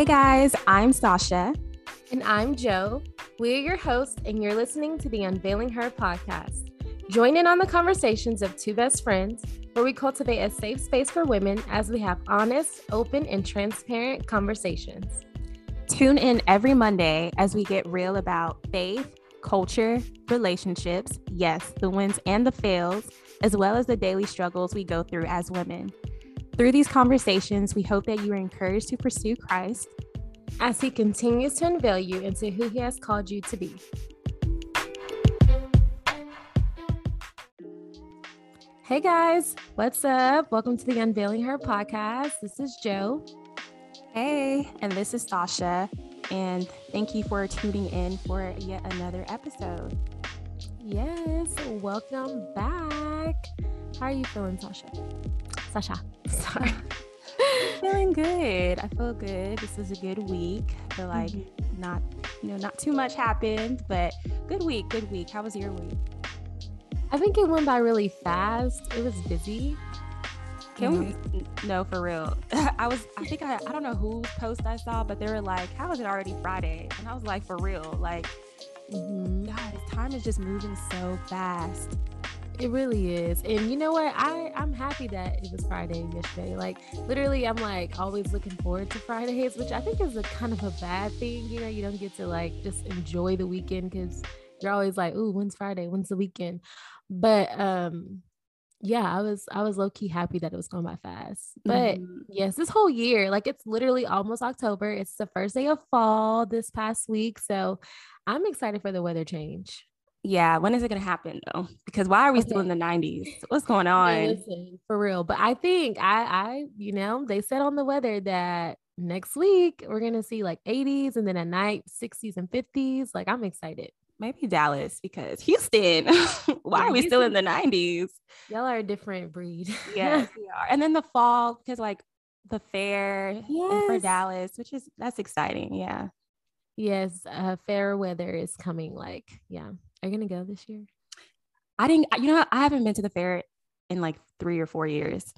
Hey guys, I'm Sasha. And I'm Joe. We're your hosts, and you're listening to the Unveiling Her podcast. Join in on the conversations of two best friends, where we cultivate a safe space for women as we have honest, open, and transparent conversations. Tune in every Monday as we get real about faith, culture, relationships, yes, the wins and the fails, as well as the daily struggles we go through as women. Through these conversations, we hope that you are encouraged to pursue Christ as he continues to unveil you into who he has called you to be. Hey guys, what's up? Welcome to the Unveiling Her podcast. This is Joe. Hey, and this is Sasha. And thank you for tuning in for yet another episode. Yes, welcome back. How are you feeling, Sasha? Sasha. Sorry. feeling good. I feel good. This was a good week. I feel like mm-hmm. not, you know, not too much happened, but good week, good week. How was your week? I think it went by really fast. It was busy. Can mm-hmm. we? No, for real. I was. I think I. I don't know whose post I saw, but they were like, "How is it already Friday?" And I was like, "For real, like, mm-hmm. God, time is just moving so fast." It really is. And you know what? I, I'm happy that it was Friday yesterday. Like literally I'm like always looking forward to Fridays, which I think is a kind of a bad thing. You know, you don't get to like just enjoy the weekend because you're always like, ooh, when's Friday? When's the weekend? But um yeah, I was I was low key happy that it was going by fast. But mm-hmm. yes, this whole year, like it's literally almost October. It's the first day of fall this past week. So I'm excited for the weather change. Yeah, when is it gonna happen though? Because why are we okay. still in the 90s? What's going on? Yeah, listen, for real. But I think I I you know, they said on the weather that next week we're gonna see like 80s and then at night 60s and 50s. Like I'm excited. Maybe Dallas because Houston. why yeah, are we Houston, still in the 90s? Y'all are a different breed. yes, we are. And then the fall, because like the fair yes. for Dallas, which is that's exciting. Yeah. Yes, uh, fair weather is coming. Like, yeah, are you gonna go this year? I didn't. You know, I haven't been to the fair in like three or four years.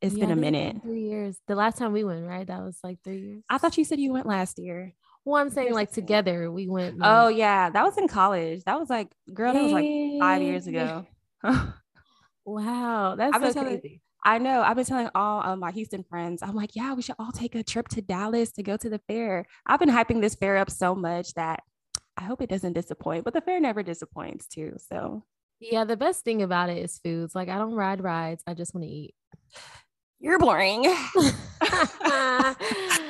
It's yeah, been a minute. Three years. The last time we went, right? That was like three years. I thought you said you went last year. Well, I'm saying like together we went. Like, oh yeah, that was in college. That was like, girl, that was like five years ago. wow, that's so telling, crazy. I know. I've been telling all of my Houston friends, I'm like, yeah, we should all take a trip to Dallas to go to the fair. I've been hyping this fair up so much that I hope it doesn't disappoint, but the fair never disappoints too. So, yeah, the best thing about it is foods. Like, I don't ride rides, I just want to eat. You're boring.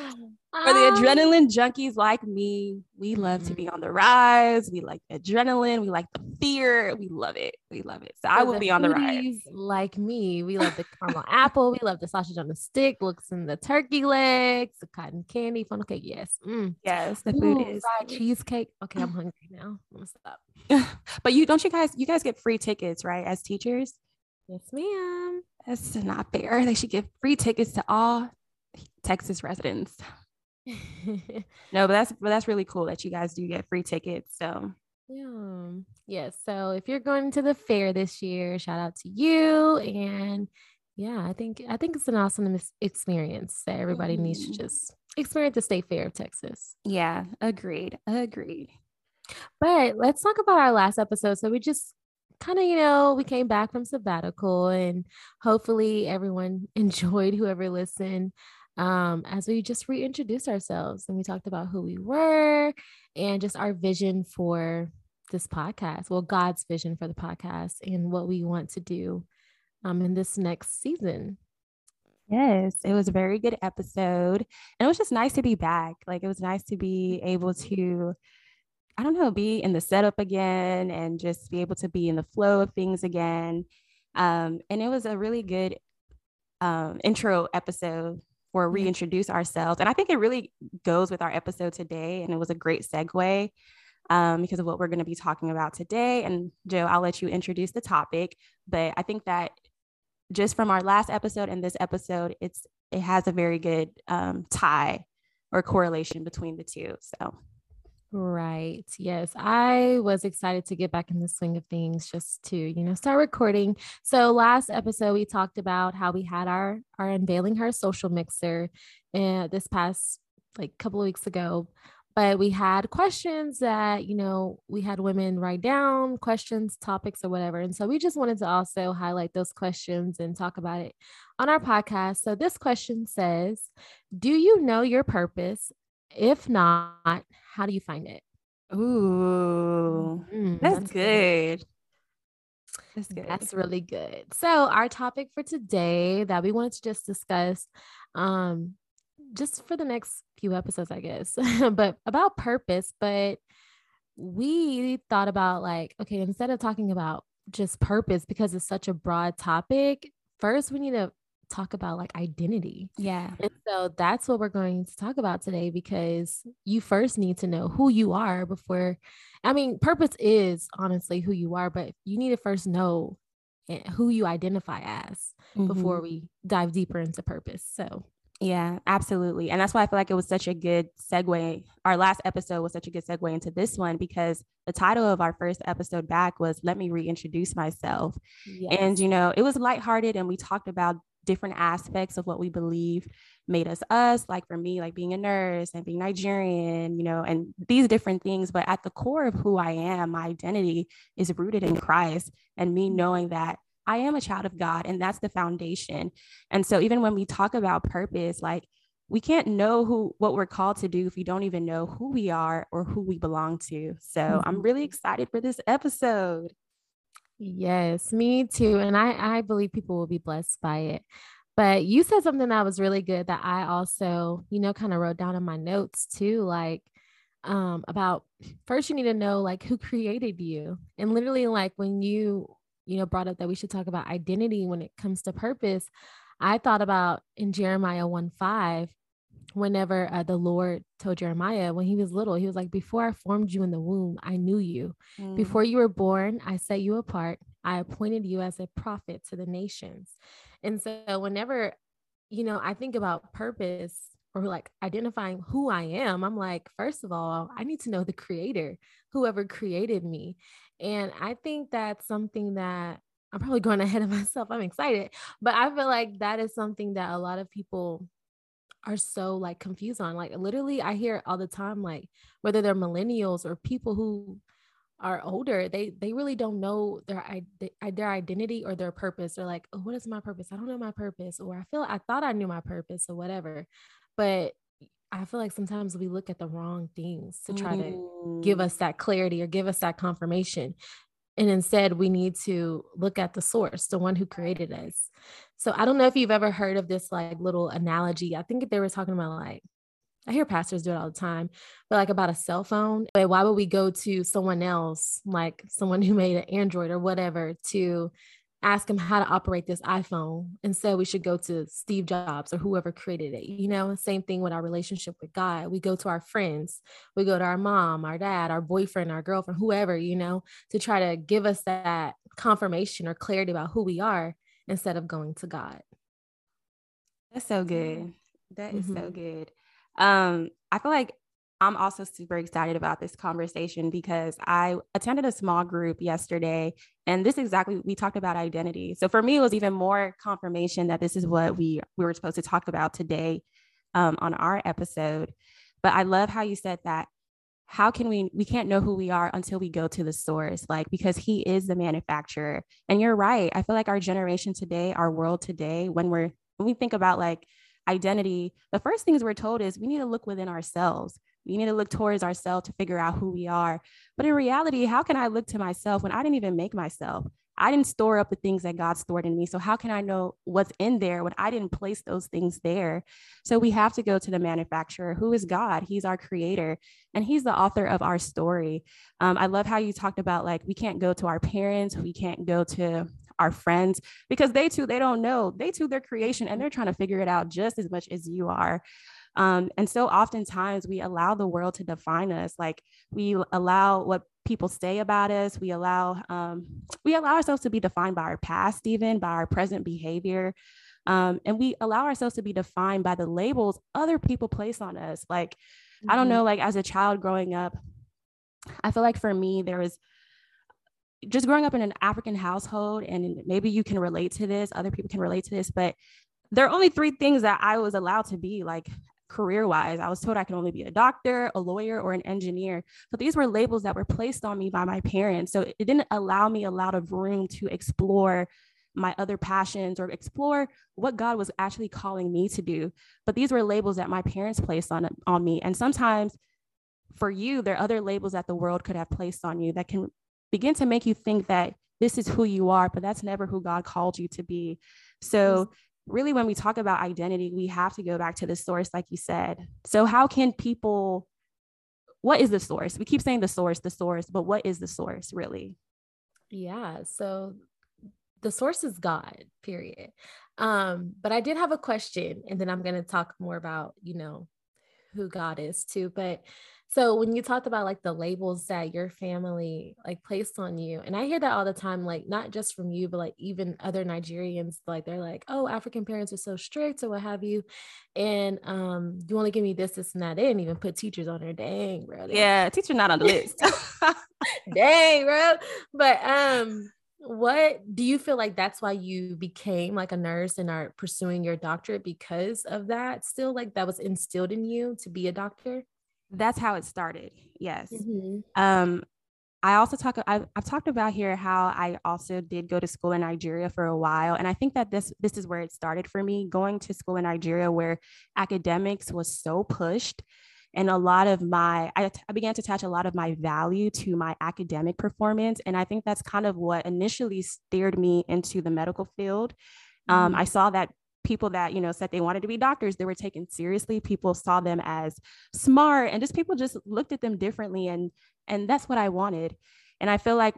For the um, adrenaline junkies like me, we love to be mm-hmm. on the rise. We like adrenaline. We like the fear. We love it. We love it. So I will be on the rise. Like me, we love the caramel apple. We love the sausage on the stick. Looks in the turkey legs, the cotton candy, funnel cake. Yes, mm. yes, the food Ooh, is fried cheesecake. Okay, I'm hungry now. I'm stop. but you don't you guys you guys get free tickets right as teachers? Yes, ma'am. That's not fair. They should give free tickets to all Texas residents. No, but that's but that's really cool that you guys do get free tickets. So yeah. Yes. So if you're going to the fair this year, shout out to you. And yeah, I think I think it's an awesome experience that everybody mm. needs to mm-hmm. just experience the state fair of Texas. Yeah, agreed. Agreed. But let's talk about our last episode. So we just kind of, you know, we came back from sabbatical and hopefully everyone enjoyed whoever listened um, as we just reintroduce ourselves and we talked about who we were and just our vision for this podcast. Well, God's vision for the podcast and what we want to do um, in this next season. Yes, it was a very good episode. And it was just nice to be back. Like, it was nice to be able to, I don't know, be in the setup again and just be able to be in the flow of things again. Um, and it was a really good um, intro episode or reintroduce ourselves. And I think it really goes with our episode today. And it was a great segue um, because of what we're going to be talking about today. And Joe, I'll let you introduce the topic. But I think that just from our last episode and this episode, it's it has a very good um, tie or correlation between the two. So Right. Yes. I was excited to get back in the swing of things just to, you know, start recording. So last episode we talked about how we had our our unveiling her social mixer uh, this past like couple of weeks ago but we had questions that you know we had women write down questions topics or whatever and so we just wanted to also highlight those questions and talk about it on our podcast so this question says do you know your purpose if not how do you find it ooh mm, that's, that's, good. good that's good that's really good so our topic for today that we wanted to just discuss um just for the next few episodes, I guess, but about purpose. But we thought about like, okay, instead of talking about just purpose because it's such a broad topic, first we need to talk about like identity. Yeah. And so that's what we're going to talk about today because you first need to know who you are before I mean purpose is honestly who you are, but you need to first know eh, who you identify as mm-hmm. before we dive deeper into purpose. So yeah, absolutely. And that's why I feel like it was such a good segue. Our last episode was such a good segue into this one because the title of our first episode back was Let Me Reintroduce Myself. Yes. And, you know, it was lighthearted and we talked about different aspects of what we believe made us us. Like for me, like being a nurse and being Nigerian, you know, and these different things. But at the core of who I am, my identity is rooted in Christ and me knowing that I am a child of God, and that's the foundation. And so, even when we talk about purpose, like we can't know who what we're called to do if we don't even know who we are or who we belong to. So, mm-hmm. I'm really excited for this episode. Yes, me too. And I I believe people will be blessed by it. But you said something that was really good that I also, you know, kind of wrote down in my notes too, like um about first you need to know like who created you. And literally like when you you know, brought up that we should talk about identity when it comes to purpose, I thought about in Jeremiah 1 5, whenever uh, the Lord told Jeremiah when he was little, he was like, Before I formed you in the womb, I knew you. Mm. Before you were born, I set you apart. I appointed you as a prophet to the nations. And so, whenever, you know, I think about purpose or like identifying who I am, I'm like, first of all, I need to know the creator, whoever created me. And I think that's something that I'm probably going ahead of myself. I'm excited, but I feel like that is something that a lot of people are so like confused on. Like literally, I hear all the time, like whether they're millennials or people who are older, they they really don't know their their identity or their purpose. They're like, oh, what is my purpose? I don't know my purpose, or I feel I thought I knew my purpose, or whatever. But I feel like sometimes we look at the wrong things to try mm. to give mm. us that clarity or give us that confirmation. And instead, we need to look at the source, the one who created us. So I don't know if you've ever heard of this like little analogy. I think they were talking about like, I hear pastors do it all the time, but like about a cell phone. But why would we go to someone else, like someone who made an Android or whatever, to ask him how to operate this iPhone. And so we should go to Steve Jobs or whoever created it. You know, same thing with our relationship with God. We go to our friends, we go to our mom, our dad, our boyfriend, our girlfriend, whoever, you know, to try to give us that confirmation or clarity about who we are instead of going to God. That's so good. That is mm-hmm. so good. Um, I feel like I'm also super excited about this conversation because I attended a small group yesterday and this exactly we talked about identity. So for me it was even more confirmation that this is what we we were supposed to talk about today um, on our episode. But I love how you said that how can we we can't know who we are until we go to the source like because he is the manufacturer. And you're right. I feel like our generation today, our world today when we're when we think about like identity, the first things we're told is we need to look within ourselves we need to look towards ourselves to figure out who we are. But in reality, how can I look to myself when I didn't even make myself? I didn't store up the things that God stored in me. So, how can I know what's in there when I didn't place those things there? So, we have to go to the manufacturer, who is God. He's our creator and He's the author of our story. Um, I love how you talked about like we can't go to our parents, we can't go to our friends because they too, they don't know. They too, their creation and they're trying to figure it out just as much as you are. Um, and so oftentimes we allow the world to define us. Like we allow what people say about us. We allow um, we allow ourselves to be defined by our past, even by our present behavior. Um, and we allow ourselves to be defined by the labels other people place on us. Like, mm-hmm. I don't mm-hmm. know, like as a child growing up, I feel like for me, there was just growing up in an African household, and maybe you can relate to this, other people can relate to this, but there are only three things that I was allowed to be like career wise. I was told I could only be a doctor, a lawyer, or an engineer. So these were labels that were placed on me by my parents. So it didn't allow me a lot of room to explore my other passions or explore what God was actually calling me to do. But these were labels that my parents placed on, on me. And sometimes for you, there are other labels that the world could have placed on you that can begin to make you think that this is who you are, but that's never who God called you to be. So, really, when we talk about identity, we have to go back to the source, like you said. So, how can people, what is the source? We keep saying the source, the source, but what is the source really? Yeah. So, the source is God, period. Um, but I did have a question, and then I'm going to talk more about, you know, who God is too. But so when you talked about like the labels that your family like placed on you, and I hear that all the time, like not just from you, but like even other Nigerians, like they're like, oh, African parents are so strict or what have you. And um, you want to give me this, this, and that. They didn't even put teachers on there. Dang, bro. Yeah, teacher not on the list. Dang, bro. But um, what do you feel like that's why you became like a nurse and are pursuing your doctorate because of that still like that was instilled in you to be a doctor that's how it started. Yes. Mm-hmm. Um, I also talk. I've, I've talked about here how I also did go to school in Nigeria for a while, and I think that this this is where it started for me. Going to school in Nigeria, where academics was so pushed, and a lot of my I, I began to attach a lot of my value to my academic performance, and I think that's kind of what initially steered me into the medical field. Um, mm-hmm. I saw that people that you know said they wanted to be doctors they were taken seriously people saw them as smart and just people just looked at them differently and and that's what i wanted and i feel like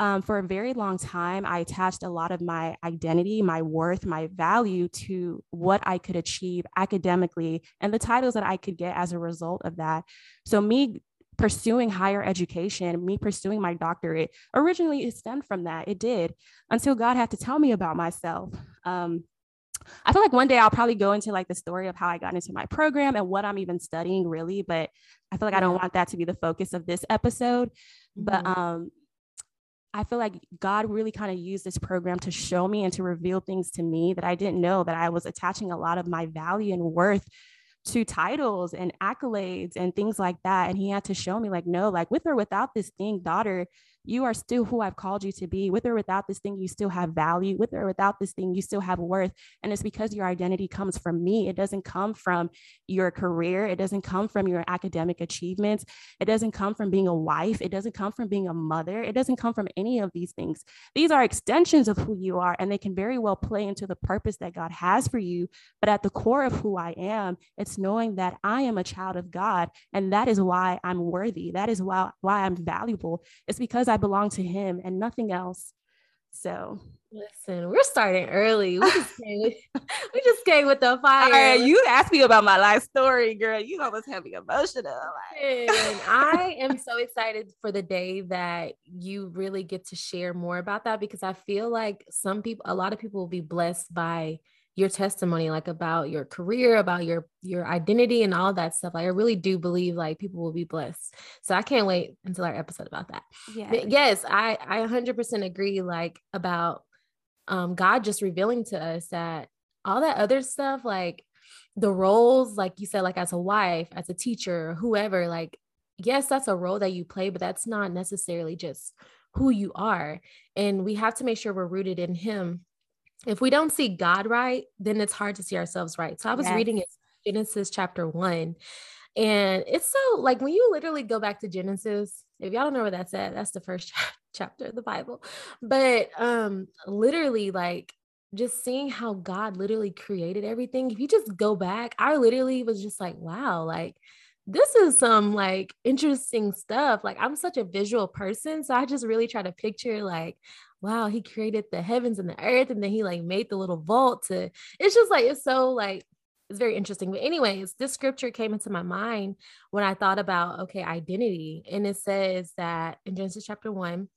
um, for a very long time i attached a lot of my identity my worth my value to what i could achieve academically and the titles that i could get as a result of that so me pursuing higher education, me pursuing my doctorate, originally it stemmed from that. It did until God had to tell me about myself. Um, I feel like one day I'll probably go into like the story of how I got into my program and what I'm even studying really, but I feel like I don't want that to be the focus of this episode. Mm-hmm. But um I feel like God really kind of used this program to show me and to reveal things to me that I didn't know that I was attaching a lot of my value and worth to titles and accolades and things like that. And he had to show me, like, no, like with or without this thing, daughter, you are still who I've called you to be. With or without this thing, you still have value. With or without this thing, you still have worth. And it's because your identity comes from me. It doesn't come from your career. It doesn't come from your academic achievements. It doesn't come from being a wife. It doesn't come from being a mother. It doesn't come from any of these things. These are extensions of who you are, and they can very well play into the purpose that God has for you. But at the core of who I am, it's knowing that I am a child of God. And that is why I'm worthy. That is why, why I'm valuable. It's because I belong to him and nothing else. So listen, we're starting early. We just came with, we just came with the fire. All right, you asked me about my life story, girl. You almost have me emotional. And I am so excited for the day that you really get to share more about that because I feel like some people, a lot of people will be blessed by your testimony like about your career about your your identity and all that stuff like i really do believe like people will be blessed. So i can't wait until our episode about that. Yeah but yes. i i 100% agree like about um god just revealing to us that all that other stuff like the roles like you said like as a wife as a teacher whoever like yes that's a role that you play but that's not necessarily just who you are. And we have to make sure we're rooted in him if we don't see God right, then it's hard to see ourselves right. So I was yes. reading it, Genesis chapter one. And it's so like when you literally go back to Genesis, if y'all don't know where that's at, that's the first chapter of the Bible. But um literally like just seeing how God literally created everything. If you just go back, I literally was just like, wow, like this is some like interesting stuff. Like I'm such a visual person, so I just really try to picture like wow, he created the heavens and the earth, and then he like made the little vault to it's just like it's so like it's very interesting. But anyways, this scripture came into my mind when I thought about okay, identity. And it says that in Genesis chapter one,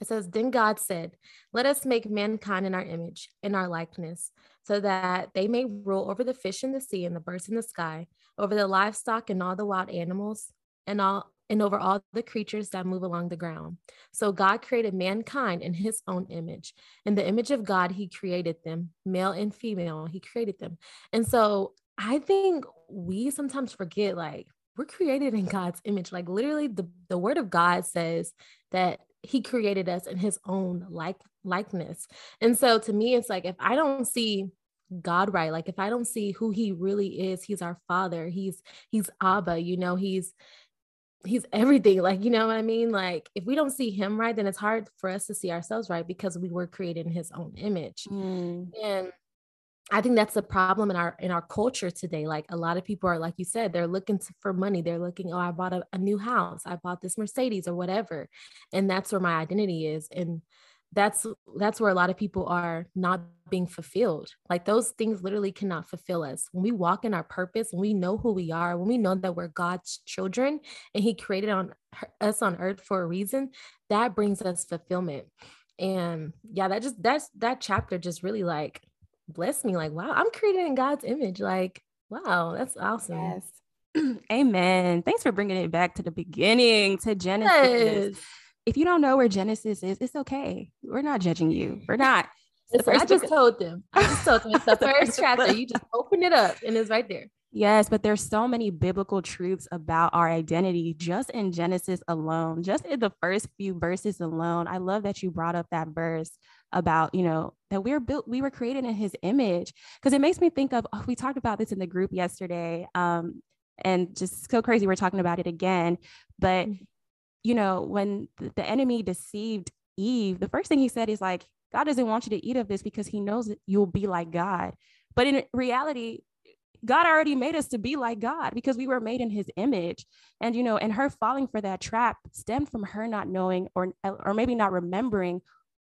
it says, Then God said, Let us make mankind in our image, in our likeness, so that they may rule over the fish in the sea and the birds in the sky, over the livestock and all the wild animals, and all and over all the creatures that move along the ground. So God created mankind in his own image. In the image of God, he created them, male and female, he created them. And so I think we sometimes forget like we're created in God's image. Like literally the, the word of God says that he created us in his own like likeness. And so to me, it's like if I don't see God right, like if I don't see who he really is, he's our father, he's he's Abba, you know, he's he's everything. Like, you know what I mean? Like if we don't see him right, then it's hard for us to see ourselves right because we were created in his own image. Mm. And I think that's the problem in our in our culture today. Like a lot of people are, like you said, they're looking to, for money. They're looking, oh, I bought a, a new house, I bought this Mercedes or whatever, and that's where my identity is. And that's that's where a lot of people are not being fulfilled. Like those things literally cannot fulfill us. When we walk in our purpose, when we know who we are, when we know that we're God's children and He created on us on earth for a reason, that brings us fulfillment. And yeah, that just that's that chapter just really like blessed me like wow i'm created in god's image like wow that's awesome yes amen thanks for bringing it back to the beginning to genesis yes. If you don't know where genesis is it's okay we're not judging you we're not I just told them. I just told them it's the first chapter. You just open it up and it's right there. Yes, but there's so many biblical truths about our identity just in Genesis alone, just in the first few verses alone. I love that you brought up that verse about, you know, that we're built, we were created in his image. Because it makes me think of, oh, we talked about this in the group yesterday. Um, and just so crazy, we're talking about it again. But, mm-hmm. You know, when the enemy deceived Eve, the first thing he said is like, God doesn't want you to eat of this because he knows that you'll be like God. But in reality, God already made us to be like God because we were made in his image. And, you know, and her falling for that trap stemmed from her not knowing or, or maybe not remembering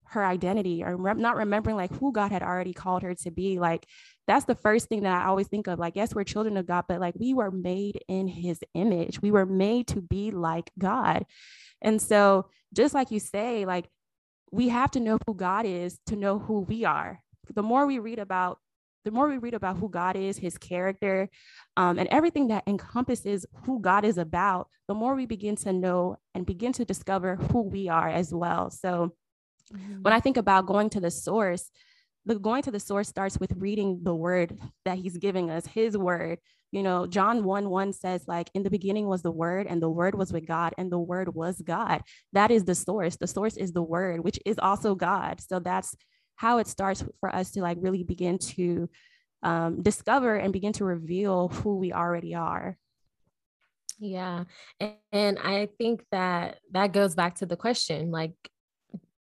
her identity or re- not remembering like who God had already called her to be. Like, that's the first thing that I always think of. Like, yes, we're children of God, but like we were made in his image. We were made to be like God. And so, just like you say, like, we have to know who God is to know who we are. The more we read about the more we read about who God is, his character, um, and everything that encompasses who God is about, the more we begin to know and begin to discover who we are as well. So mm-hmm. when I think about going to the source, the going to the source starts with reading the word that he's giving us, his word. You know, John 1 1 says, like, in the beginning was the word, and the word was with God, and the word was God. That is the source. The source is the word, which is also God. So that's how it starts for us to like really begin to um, discover and begin to reveal who we already are. Yeah. And, and I think that that goes back to the question like,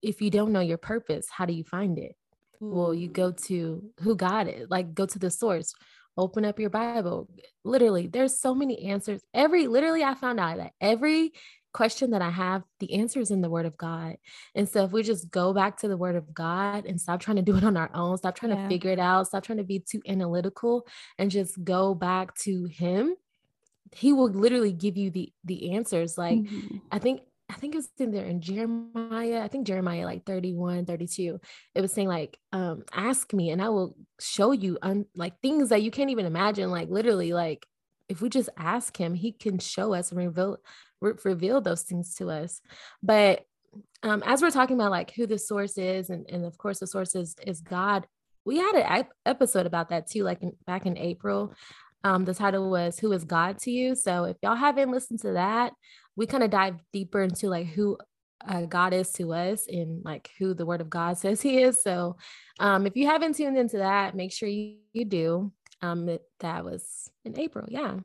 if you don't know your purpose, how do you find it? Mm. Well, you go to who got it, like, go to the source, open up your Bible. Literally, there's so many answers. Every, literally, I found out that every question that I have, the answer is in the word of God. And so if we just go back to the word of God and stop trying to do it on our own, stop trying yeah. to figure it out, stop trying to be too analytical and just go back to him, he will literally give you the the answers. Like mm-hmm. I think I think it's in there in Jeremiah, I think Jeremiah like 31, 32. It was saying like, um, ask me and I will show you un- like things that you can't even imagine. Like literally, like if we just ask him, he can show us and reveal re- reveal those things to us. But um, as we're talking about like who the source is, and, and of course the source is, is God, we had an episode about that too, like in, back in April. Um, the title was "Who is God to You?" So if y'all haven't listened to that, we kind of dive deeper into like who uh, God is to us and like who the Word of God says He is. So um, if you haven't tuned into that, make sure you, you do. Um, that was in April. Yeah.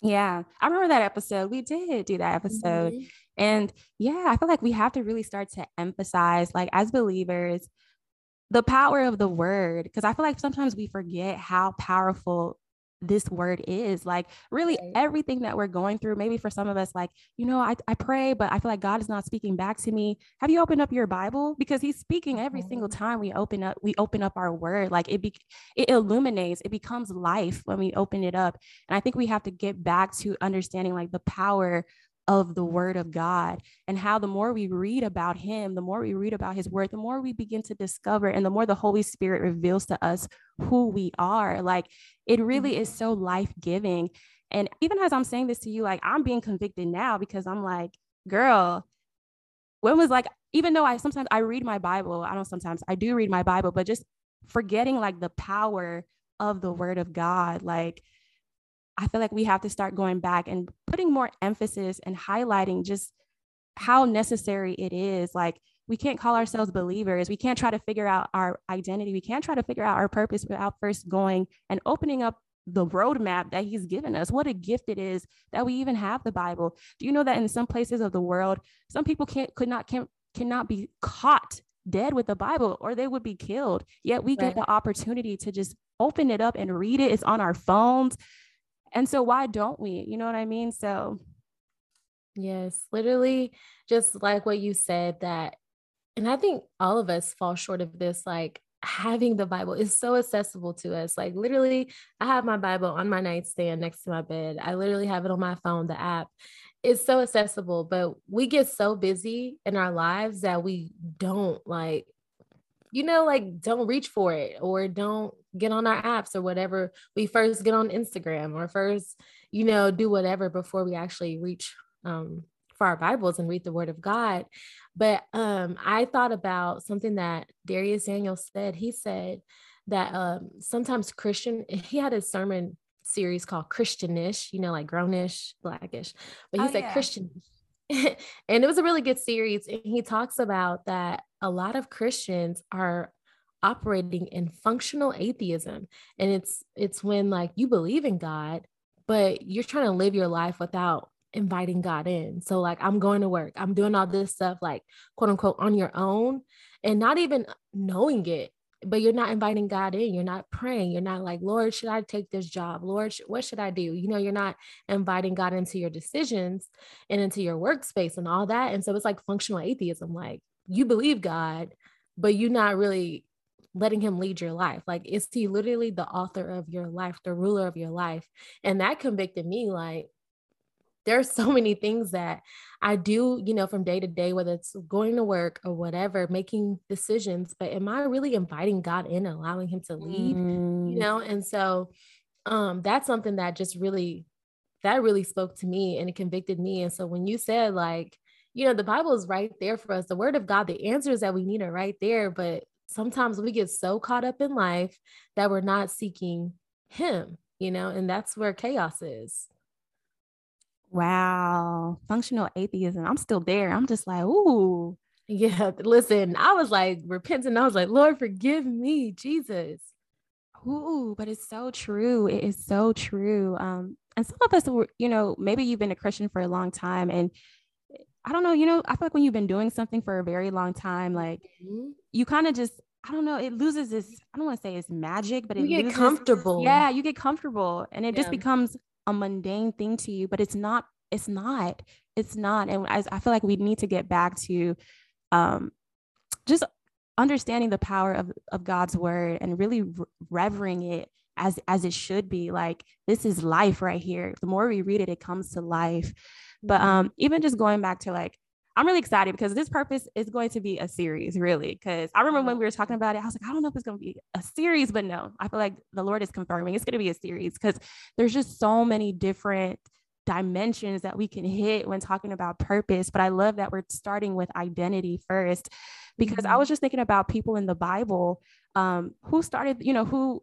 Yeah, I remember that episode. We did do that episode. Mm-hmm. And yeah, I feel like we have to really start to emphasize, like, as believers, the power of the word. Because I feel like sometimes we forget how powerful this word is like really right. everything that we're going through maybe for some of us like you know I, I pray but i feel like god is not speaking back to me have you opened up your bible because he's speaking every mm-hmm. single time we open up we open up our word like it be it illuminates it becomes life when we open it up and i think we have to get back to understanding like the power of the word of God and how the more we read about him, the more we read about his word, the more we begin to discover and the more the Holy Spirit reveals to us who we are. Like it really mm-hmm. is so life giving. And even as I'm saying this to you, like I'm being convicted now because I'm like, girl, when was like, even though I sometimes I read my Bible, I don't sometimes I do read my Bible, but just forgetting like the power of the word of God. Like, I feel like we have to start going back and putting more emphasis and highlighting just how necessary it is. Like, we can't call ourselves believers. We can't try to figure out our identity. We can't try to figure out our purpose without first going and opening up the roadmap that he's given us. What a gift it is that we even have the Bible. Do you know that in some places of the world, some people can't could not can cannot be caught dead with the Bible or they would be killed. Yet we right. get the opportunity to just open it up and read it. It's on our phones. And so why don't we? You know what I mean? So yes, literally just like what you said that and I think all of us fall short of this like having the Bible is so accessible to us. Like literally, I have my Bible on my nightstand next to my bed. I literally have it on my phone, the app. It's so accessible, but we get so busy in our lives that we don't like, you know, like don't reach for it or don't get on our apps or whatever. We first get on Instagram or first, you know, do whatever before we actually reach um, for our Bibles and read the Word of God. But um, I thought about something that Dharius Daniel said. He said that um, sometimes Christian, he had a sermon series called Christianish, you know, like grownish, blackish, but he oh, said yeah. Christian. and it was a really good series. And he talks about that a lot of Christians are operating in functional atheism. And it's it's when like you believe in God, but you're trying to live your life without inviting God in. So, like, I'm going to work, I'm doing all this stuff, like, quote unquote, on your own and not even knowing it. But you're not inviting God in. You're not praying. You're not like, Lord, should I take this job? Lord, what should I do? You know, you're not inviting God into your decisions and into your workspace and all that. And so it's like functional atheism. Like you believe God, but you're not really letting him lead your life. Like, is he literally the author of your life, the ruler of your life? And that convicted me like, there's so many things that I do, you know, from day to day, whether it's going to work or whatever, making decisions. But am I really inviting God in and allowing Him to lead? Mm. You know, and so um, that's something that just really, that really spoke to me and it convicted me. And so when you said, like, you know, the Bible is right there for us, the Word of God, the answers that we need are right there. But sometimes we get so caught up in life that we're not seeking Him, you know, and that's where chaos is. Wow. Functional atheism. I'm still there. I'm just like, ooh. Yeah. Listen, I was like repenting. I was like, Lord, forgive me, Jesus. Ooh, but it's so true. It is so true. Um, and some of us were, you know, maybe you've been a Christian for a long time and I don't know, you know, I feel like when you've been doing something for a very long time, like mm-hmm. you kind of just I don't know, it loses this, I don't want to say it's magic, but you it get loses, comfortable. Yeah, you get comfortable and it yeah. just becomes a mundane thing to you, but it's not, it's not, it's not. And I, I feel like we need to get back to um, just understanding the power of, of God's word and really re- revering it as as it should be like this is life right here the more we read it it comes to life but mm-hmm. um even just going back to like I'm really excited because this purpose is going to be a series, really. Because I remember when we were talking about it, I was like, I don't know if it's going to be a series, but no, I feel like the Lord is confirming it's going to be a series because there's just so many different dimensions that we can hit when talking about purpose. But I love that we're starting with identity first because mm-hmm. I was just thinking about people in the Bible um, who started, you know, who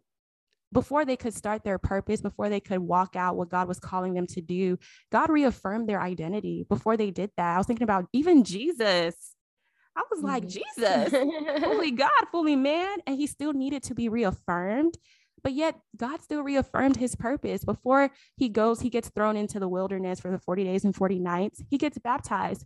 before they could start their purpose, before they could walk out what God was calling them to do, God reaffirmed their identity before they did that. I was thinking about even Jesus. I was like, mm-hmm. Jesus, fully God, fully man. And he still needed to be reaffirmed. But yet, God still reaffirmed his purpose. Before he goes, he gets thrown into the wilderness for the 40 days and 40 nights. He gets baptized.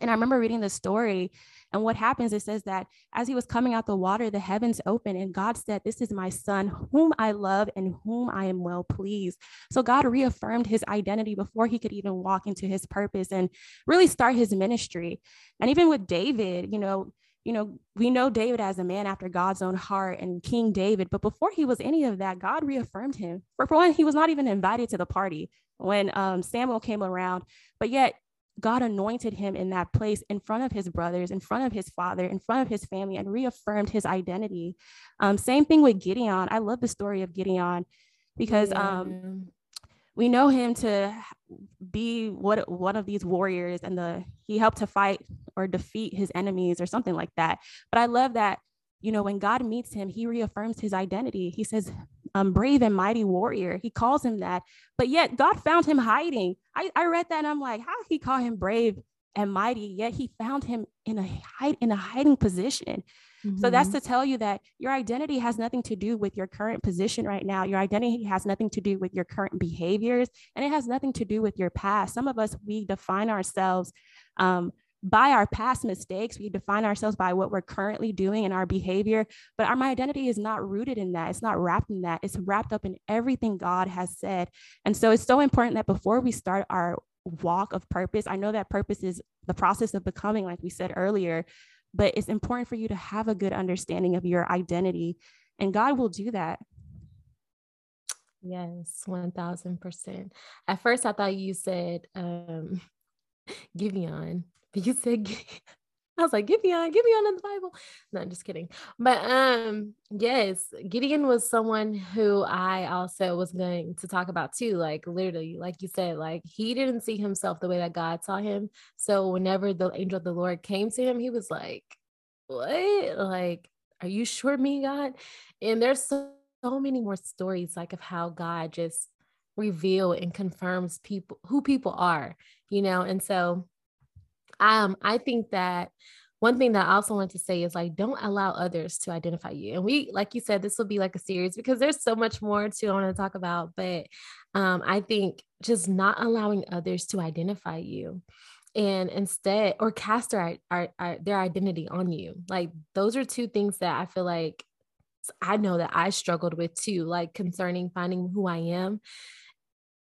And I remember reading the story, and what happens, it says that as he was coming out the water, the heavens opened, and God said, This is my son, whom I love and whom I am well pleased. So God reaffirmed his identity before he could even walk into his purpose and really start his ministry. And even with David, you know, you know, we know David as a man after God's own heart and King David, but before he was any of that, God reaffirmed him. For one, he was not even invited to the party when um, Samuel came around, but yet God anointed him in that place in front of his brothers, in front of his father, in front of his family, and reaffirmed his identity. Um, same thing with Gideon. I love the story of Gideon because yeah. um, we know him to be what one of these warriors, and the he helped to fight or defeat his enemies or something like that. But I love that you know when God meets him, he reaffirms his identity. He says, um, brave and mighty warrior. He calls him that, but yet God found him hiding. I, I read that and I'm like, how he call him brave and mighty? Yet he found him in a hide in a hiding position. Mm-hmm. So that's mm-hmm. to tell you that your identity has nothing to do with your current position right now. Your identity has nothing to do with your current behaviors, and it has nothing to do with your past. Some of us we define ourselves um, by our past mistakes. We define ourselves by what we're currently doing and our behavior, but our my identity is not rooted in that. It's not wrapped in that. It's wrapped up in everything God has said. And so it's so important that before we start our walk of purpose, I know that purpose is the process of becoming, like we said earlier, but it's important for you to have a good understanding of your identity, and God will do that. Yes, 1000%. At first, I thought you said um, Gibeon, but you said, I was like, Gibeon, Gibeon in the Bible. No, I'm just kidding. But um, yes, Gideon was someone who I also was going to talk about too. Like literally, like you said, like he didn't see himself the way that God saw him. So whenever the angel of the Lord came to him, he was like, What? Like, are you sure me, God? And there's so, so many more stories like of how God just reveal and confirms people who people are, you know, and so um, I think that one thing that I also want to say is like, don't allow others to identify you. And we, like you said, this will be like a series because there's so much more to I want to talk about. But um, I think just not allowing others to identify you and instead or cast their, their identity on you like those are two things that i feel like i know that i struggled with too like concerning finding who i am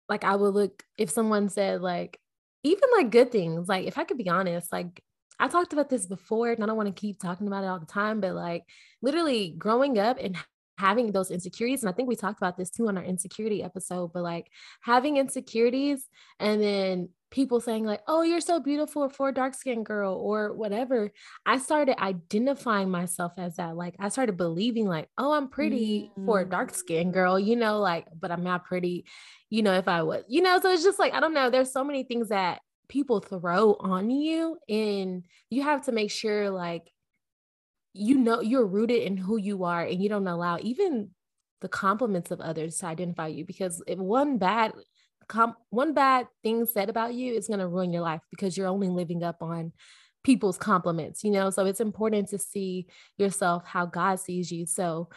like i would look if someone said like even like good things. Like if I could be honest, like I talked about this before and I don't want to keep talking about it all the time, but like literally growing up and having those insecurities. And I think we talked about this too on our insecurity episode, but like having insecurities and then people saying like, oh, you're so beautiful for a dark skinned girl or whatever. I started identifying myself as that. Like I started believing like, oh, I'm pretty mm-hmm. for a dark skinned girl, you know, like, but I'm not pretty, you know, if I was, you know, so it's just like, I don't know. There's so many things that people throw on you and you have to make sure like you know you're rooted in who you are and you don't allow even the compliments of others to identify you because if one bad com- one bad thing said about you is going to ruin your life because you're only living up on people's compliments you know so it's important to see yourself how god sees you so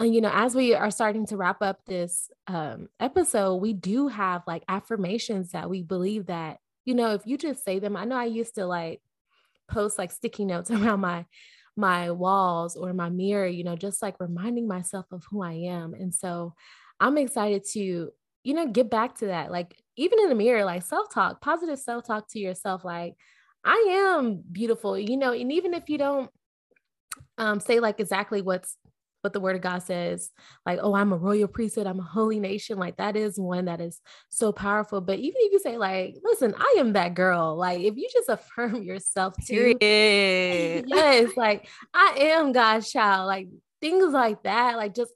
you know as we are starting to wrap up this um, episode we do have like affirmations that we believe that you know if you just say them i know i used to like post like sticky notes around my my walls or my mirror, you know, just like reminding myself of who I am. And so I'm excited to, you know, get back to that. Like, even in the mirror, like self talk, positive self talk to yourself, like, I am beautiful, you know, and even if you don't um, say like exactly what's what the word of God says, like, oh, I'm a royal priesthood, I'm a holy nation. Like that is one that is so powerful. But even if you say, like, listen, I am that girl, like if you just affirm yourself too, yes, like I am God's child, like things like that, like just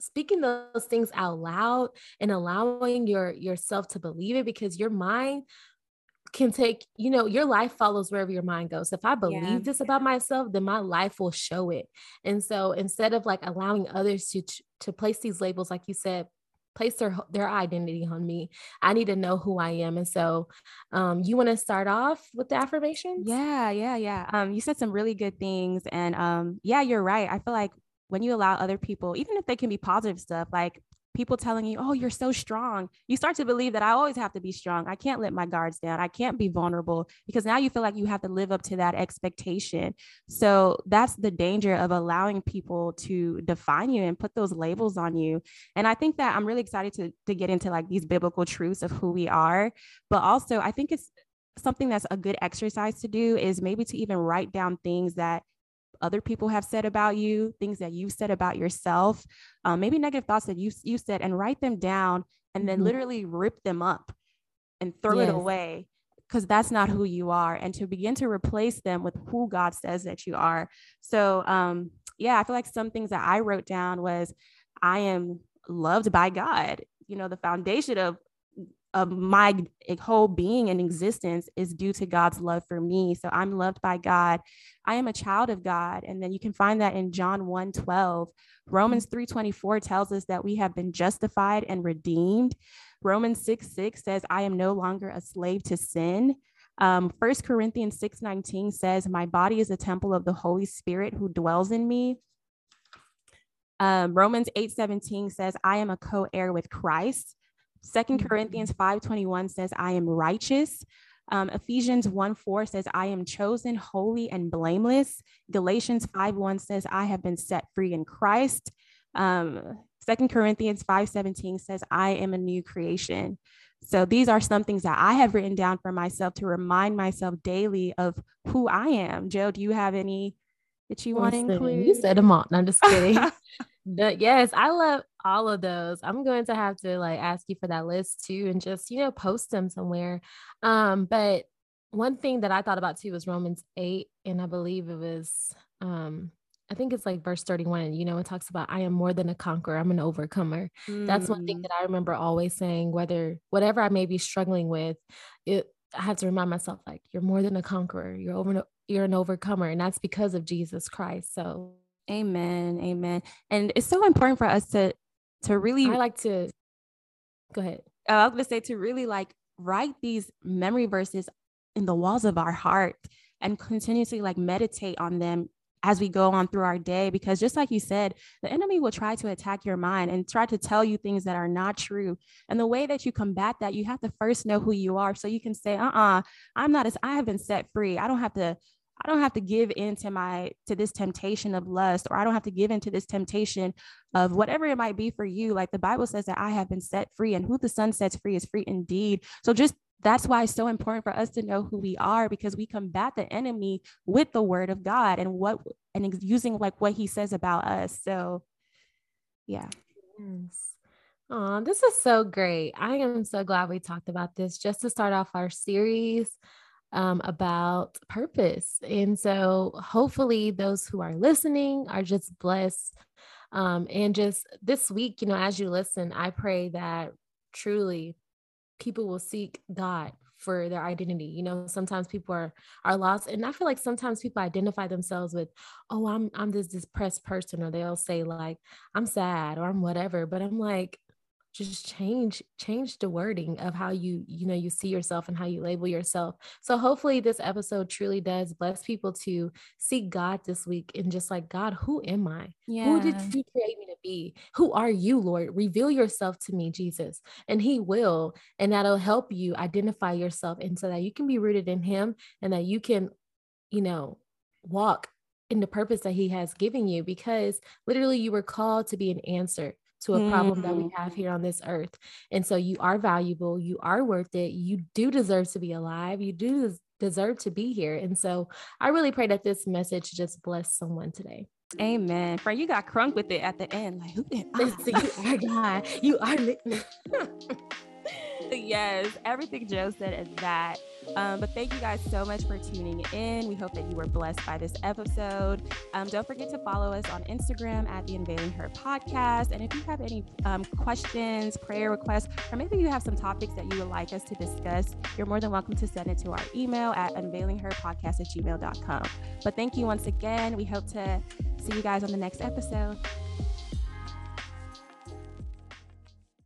speaking those things out loud and allowing your yourself to believe it because your mind can take, you know, your life follows wherever your mind goes. If I believe yeah. this about myself, then my life will show it. And so instead of like allowing others to to place these labels, like you said, place their their identity on me, I need to know who I am. And so um you want to start off with the affirmations? Yeah, yeah, yeah. Um you said some really good things. And um, yeah, you're right. I feel like when you allow other people, even if they can be positive stuff, like people telling you, oh, you're so strong, you start to believe that I always have to be strong. I can't let my guards down. I can't be vulnerable because now you feel like you have to live up to that expectation. So that's the danger of allowing people to define you and put those labels on you. And I think that I'm really excited to, to get into like these biblical truths of who we are. But also, I think it's something that's a good exercise to do is maybe to even write down things that other people have said about you, things that you've said about yourself, um, maybe negative thoughts that you you said, and write them down, and then mm-hmm. literally rip them up and throw yes. it away because that's not who you are, and to begin to replace them with who God says that you are. So, um, yeah, I feel like some things that I wrote down was, I am loved by God. You know, the foundation of of my whole being and existence is due to God's love for me. So I'm loved by God. I am a child of God. And then you can find that in John 1 12. Romans 3 24 tells us that we have been justified and redeemed. Romans 6 6 says, I am no longer a slave to sin. Um, 1 Corinthians 6 19 says, My body is a temple of the Holy Spirit who dwells in me. Um, Romans 8 17 says, I am a co heir with Christ. Second mm-hmm. Corinthians 5:21 says, I am righteous. Um, Ephesians 1 4 says, I am chosen, holy, and blameless. Galatians 5 1 says, I have been set free in Christ. Um, 2 Corinthians 5 17 says, I am a new creation. So these are some things that I have written down for myself to remind myself daily of who I am. Joe, do you have any that you want to include? You said them all. No, I'm just kidding. but yes, I love all of those. I'm going to have to like ask you for that list too and just, you know, post them somewhere. Um, but one thing that I thought about too was Romans 8, and I believe it was um I think it's like verse 31, you know, it talks about I am more than a conqueror, I'm an overcomer. Mm. That's one thing mm. that I remember always saying, whether whatever I may be struggling with, it I have to remind myself, like, you're more than a conqueror, you're over you're an overcomer. And that's because of Jesus Christ. So Amen. Amen. And it's so important for us to to really I like to go ahead. Oh, I was gonna say to really like write these memory verses in the walls of our heart and continuously like meditate on them as we go on through our day because just like you said the enemy will try to attack your mind and try to tell you things that are not true and the way that you combat that you have to first know who you are so you can say uh-uh i'm not as i have been set free i don't have to I don't have to give in to my to this temptation of lust, or I don't have to give into this temptation of whatever it might be for you. Like the Bible says that I have been set free, and who the Son sets free is free indeed. So just that's why it's so important for us to know who we are because we combat the enemy with the word of God and what and using like what he says about us. So yeah. Yes. Oh, this is so great. I am so glad we talked about this just to start off our series um, about purpose. And so hopefully those who are listening are just blessed. Um, and just this week, you know, as you listen, I pray that truly people will seek God for their identity. You know, sometimes people are are lost. And I feel like sometimes people identify themselves with, oh, I'm I'm this depressed person, or they'll say, like, I'm sad or I'm whatever. But I'm like, just change change the wording of how you you know you see yourself and how you label yourself. So hopefully this episode truly does bless people to seek god this week and just like god who am i? Yeah. who did you create me to be? Who are you lord? Reveal yourself to me jesus and he will and that'll help you identify yourself and so that you can be rooted in him and that you can you know walk in the purpose that he has given you because literally you were called to be an answer to a problem that we mm. have here on this earth. And so you are valuable, you are worth it, you do deserve to be alive, you do deserve to be here. And so I really pray that this message just bless someone today. Amen. Friend, you got crunk with it at the end. Like, who did I? you are God. You are. yes, everything Joe said is that. Um, but thank you guys so much for tuning in. We hope that you were blessed by this episode. Um, don't forget to follow us on Instagram at the Unveiling Her podcast. And if you have any um, questions, prayer requests, or maybe you have some topics that you would like us to discuss, you're more than welcome to send it to our email at unveilingherpodcast at gmail.com. But thank you once again. We hope to see you guys on the next episode.